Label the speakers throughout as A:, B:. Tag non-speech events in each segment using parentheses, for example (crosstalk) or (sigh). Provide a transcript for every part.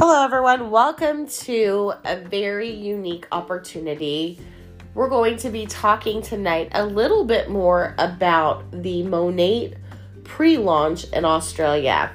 A: Hello, everyone. Welcome to a very unique opportunity. We're going to be talking tonight a little bit more about the Monat pre launch in Australia.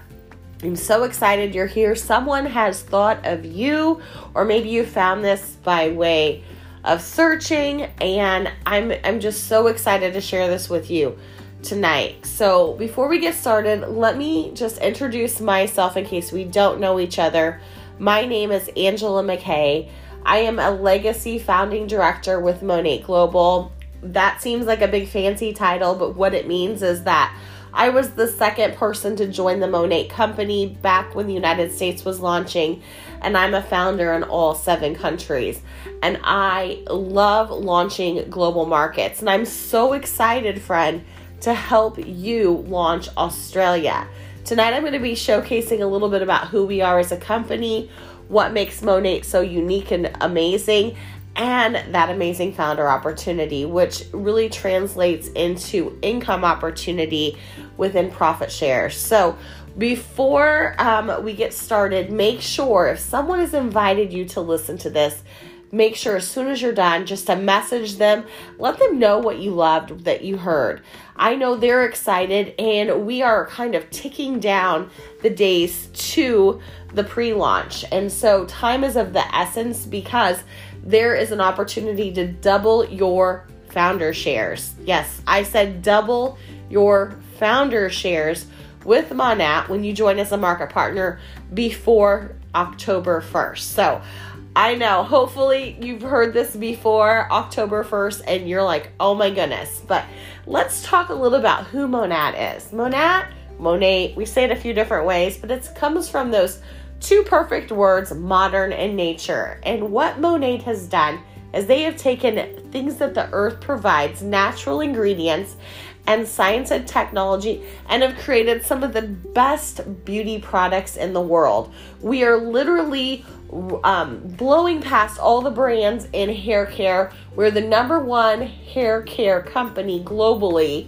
A: I'm so excited you're here. Someone has thought of you, or maybe you found this by way of searching, and I'm, I'm just so excited to share this with you tonight. So, before we get started, let me just introduce myself in case we don't know each other. My name is Angela McKay. I am a legacy founding director with Monat Global. That seems like a big fancy title, but what it means is that I was the second person to join the Monat company back when the United States was launching, and I'm a founder in all seven countries. And I love launching global markets, and I'm so excited, friend, to help you launch Australia. Tonight, I'm going to be showcasing a little bit about who we are as a company, what makes Monat so unique and amazing, and that amazing founder opportunity, which really translates into income opportunity within profit shares. So, before um, we get started, make sure if someone has invited you to listen to this, make sure as soon as you're done just to message them. Let them know what you loved that you heard. I know they're excited and we are kind of ticking down the days to the pre-launch. And so time is of the essence because there is an opportunity to double your founder shares. Yes i said double your founder shares with monat when you join as a market partner before october 1st so I know. Hopefully, you've heard this before October 1st and you're like, oh my goodness. But let's talk a little about who Monat is. Monat, Monat, we say it a few different ways, but it comes from those two perfect words, modern and nature. And what Monat has done is they have taken things that the earth provides, natural ingredients, and science and technology and have created some of the best beauty products in the world. We are literally um, blowing past all the brands in hair care. We're the number one hair care company globally.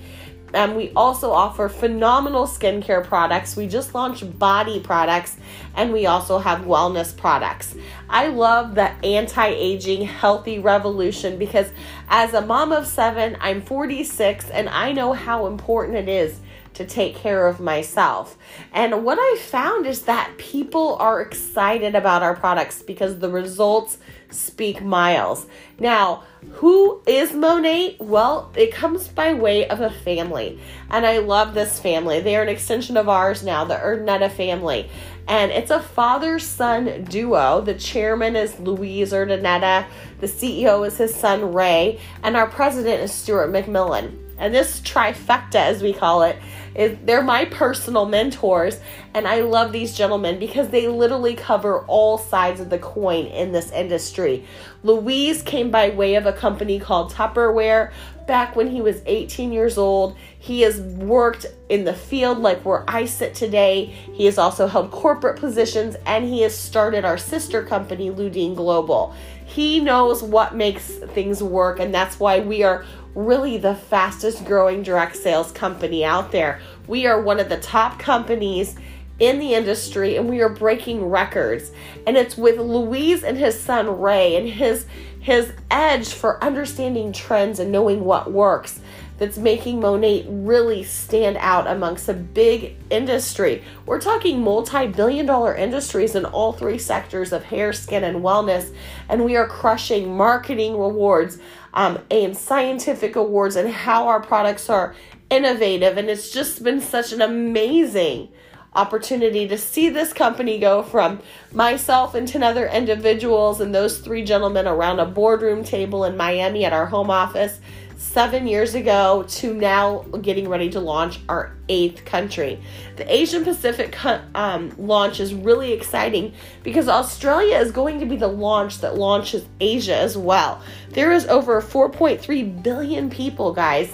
A: And we also offer phenomenal skincare products. We just launched body products and we also have wellness products. I love the anti aging healthy revolution because as a mom of seven, I'm 46 and I know how important it is to take care of myself. And what I found is that people are excited about our products because the results speak miles. Now, who is Monat? Well, it comes by way of a family. And I love this family. They are an extension of ours now, the Urdaneta family. And it's a father son duo. The chairman is Luis Urdaneta, the CEO is his son Ray, and our president is Stuart McMillan. And this trifecta, as we call it, is they're my personal mentors. And I love these gentlemen because they literally cover all sides of the coin in this industry. Luis came by way of a company called Tupperware back when he was 18 years old. He has worked in the field like where I sit today. He has also held corporate positions and he has started our sister company, Ludine Global. He knows what makes things work, and that's why we are really the fastest growing direct sales company out there. We are one of the top companies in the industry and we are breaking records. And it's with Luis and his son Ray and his his edge for understanding trends and knowing what works that's making Monat really stand out amongst a big industry. We're talking multi billion dollar industries in all three sectors of hair, skin, and wellness, and we are crushing marketing rewards um, and scientific awards and how our products are innovative. And it's just been such an amazing opportunity to see this company go from myself and 10 other individuals and those three gentlemen around a boardroom table in Miami at our home office seven years ago to now getting ready to launch our eighth country. The Asian Pacific um, launch is really exciting because Australia is going to be the launch that launches Asia as well. There is over 4.3 billion people, guys,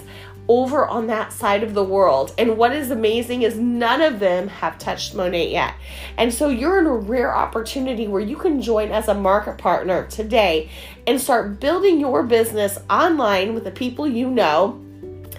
A: over on that side of the world. And what is amazing is none of them have touched Monat yet. And so you're in a rare opportunity where you can join as a market partner today and start building your business online with the people you know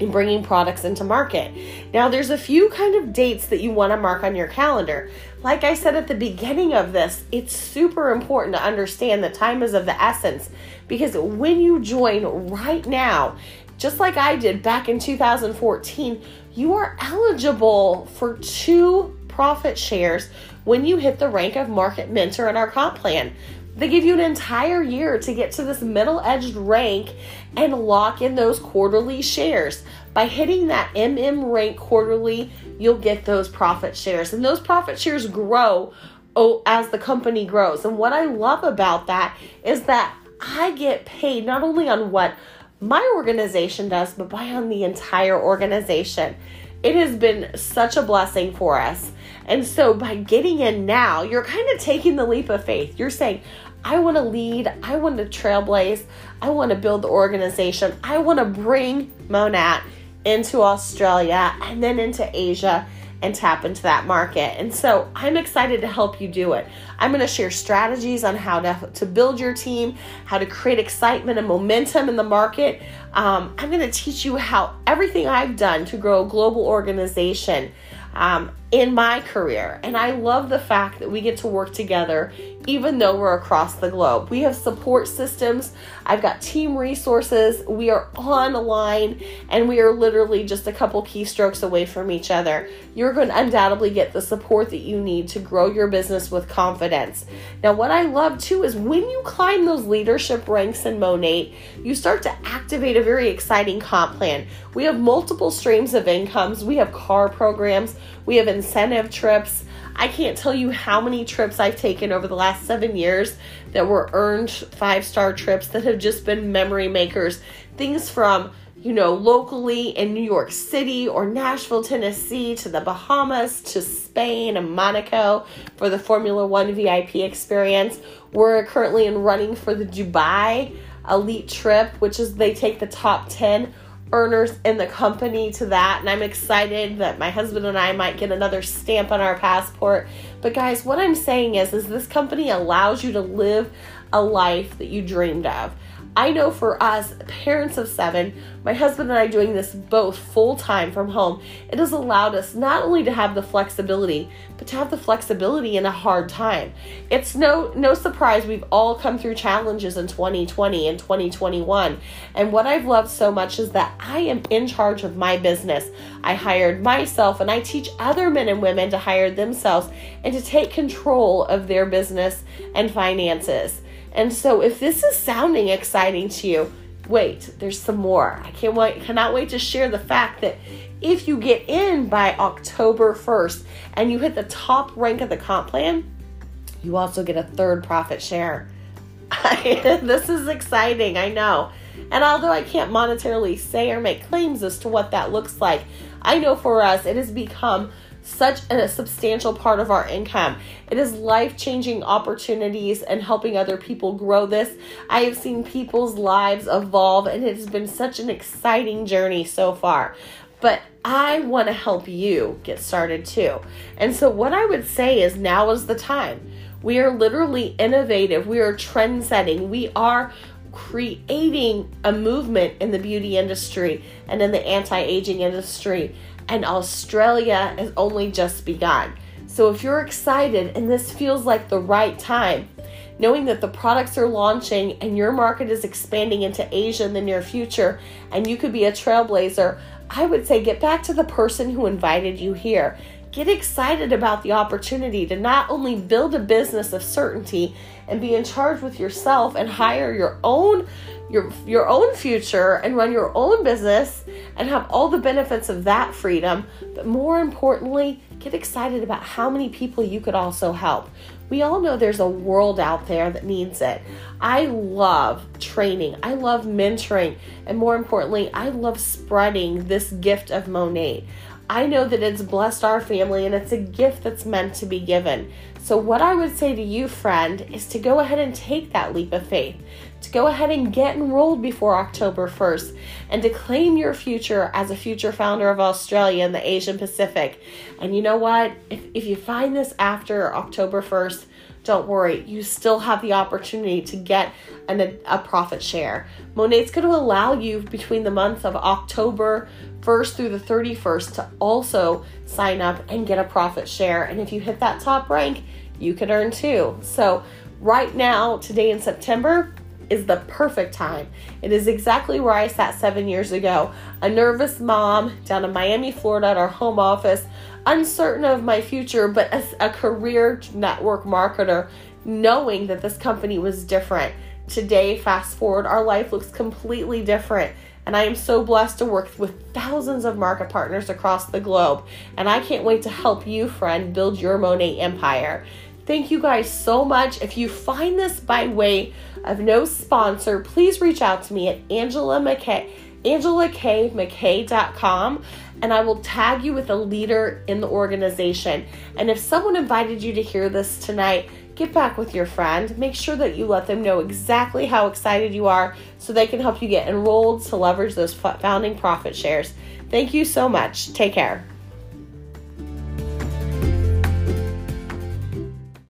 A: and bringing products into market. Now, there's a few kind of dates that you want to mark on your calendar. Like I said at the beginning of this, it's super important to understand that time is of the essence because when you join right now, just like I did back in 2014, you are eligible for two profit shares when you hit the rank of market mentor in our comp plan. They give you an entire year to get to this middle edged rank and lock in those quarterly shares. By hitting that MM rank quarterly, you'll get those profit shares. And those profit shares grow oh, as the company grows. And what I love about that is that I get paid not only on what my organization does, but by on the entire organization. It has been such a blessing for us. And so by getting in now, you're kind of taking the leap of faith. You're saying, I want to lead, I want to trailblaze, I want to build the organization, I want to bring Monat into Australia and then into Asia and tap into that market. And so I'm excited to help you do it. I'm going to share strategies on how to, to build your team, how to create excitement and momentum in the market. Um, I'm going to teach you how everything I've done to grow a global organization um, in my career. And I love the fact that we get to work together even though we're across the globe. We have support systems, I've got team resources, we are online, and we are literally just a couple keystrokes away from each other. You're going to undoubtedly get the support that you need to grow your business with confidence. Now, what I love too is when you climb those leadership ranks in Monat, you start to activate a very exciting comp plan. We have multiple streams of incomes, we have car programs, we have incentive trips. I can't tell you how many trips I've taken over the last seven years that were earned five star trips that have just been memory makers. Things from, you know, locally in New York City or Nashville, Tennessee to the Bahamas to Spain and Monaco for the Formula One VIP experience. We're currently in running for the Dubai Elite Trip, which is they take the top 10 earners in the company to that and I'm excited that my husband and I might get another stamp on our passport. But guys, what I'm saying is is this company allows you to live a life that you dreamed of. I know for us, parents of seven, my husband and I doing this both full time from home, it has allowed us not only to have the flexibility, but to have the flexibility in a hard time. It's no no surprise we've all come through challenges in 2020 and 2021. And what I've loved so much is that I am in charge of my business. I hired myself and I teach other men and women to hire themselves and to take control of their business and finances. And so if this is sounding exciting to you, wait, there's some more. I can't wait cannot wait to share the fact that if you get in by October 1st and you hit the top rank of the comp plan, you also get a third profit share. (laughs) this is exciting, I know. And although I can't monetarily say or make claims as to what that looks like, I know for us it has become such a substantial part of our income. It is life changing opportunities and helping other people grow this. I have seen people's lives evolve, and it has been such an exciting journey so far. But I want to help you get started too. And so, what I would say is now is the time. We are literally innovative, we are trend setting, we are creating a movement in the beauty industry and in the anti aging industry and Australia has only just begun. So if you're excited and this feels like the right time, knowing that the products are launching and your market is expanding into Asia in the near future and you could be a trailblazer, I would say get back to the person who invited you here. Get excited about the opportunity to not only build a business of certainty and be in charge with yourself and hire your own your your own future and run your own business and have all the benefits of that freedom, but more importantly, get excited about how many people you could also help. We all know there's a world out there that needs it. I love training. I love mentoring, and more importantly, I love spreading this gift of Monat. I know that it's blessed our family and it's a gift that's meant to be given. So, what I would say to you, friend, is to go ahead and take that leap of faith, to go ahead and get enrolled before October 1st, and to claim your future as a future founder of Australia and the Asian Pacific. And you know what? If, if you find this after October 1st, don't worry, you still have the opportunity to get an, a, profit share. Monat's going to allow you between the months of October 1st through the 31st to also sign up and get a profit share. And if you hit that top rank, you can earn too. So, right now, today in September, is the perfect time. It is exactly where I sat seven years ago, a nervous mom down in Miami, Florida, at our home office, uncertain of my future, but as a career network marketer, knowing that this company was different. Today, fast forward, our life looks completely different. And I am so blessed to work with thousands of market partners across the globe. And I can't wait to help you, friend, build your Monat empire. Thank you guys so much. If you find this by way of no sponsor, please reach out to me at Angela McKay, AngelaKMcKay.com, and I will tag you with a leader in the organization. And if someone invited you to hear this tonight, get back with your friend. Make sure that you let them know exactly how excited you are so they can help you get enrolled to leverage those founding profit shares. Thank you so much. Take care.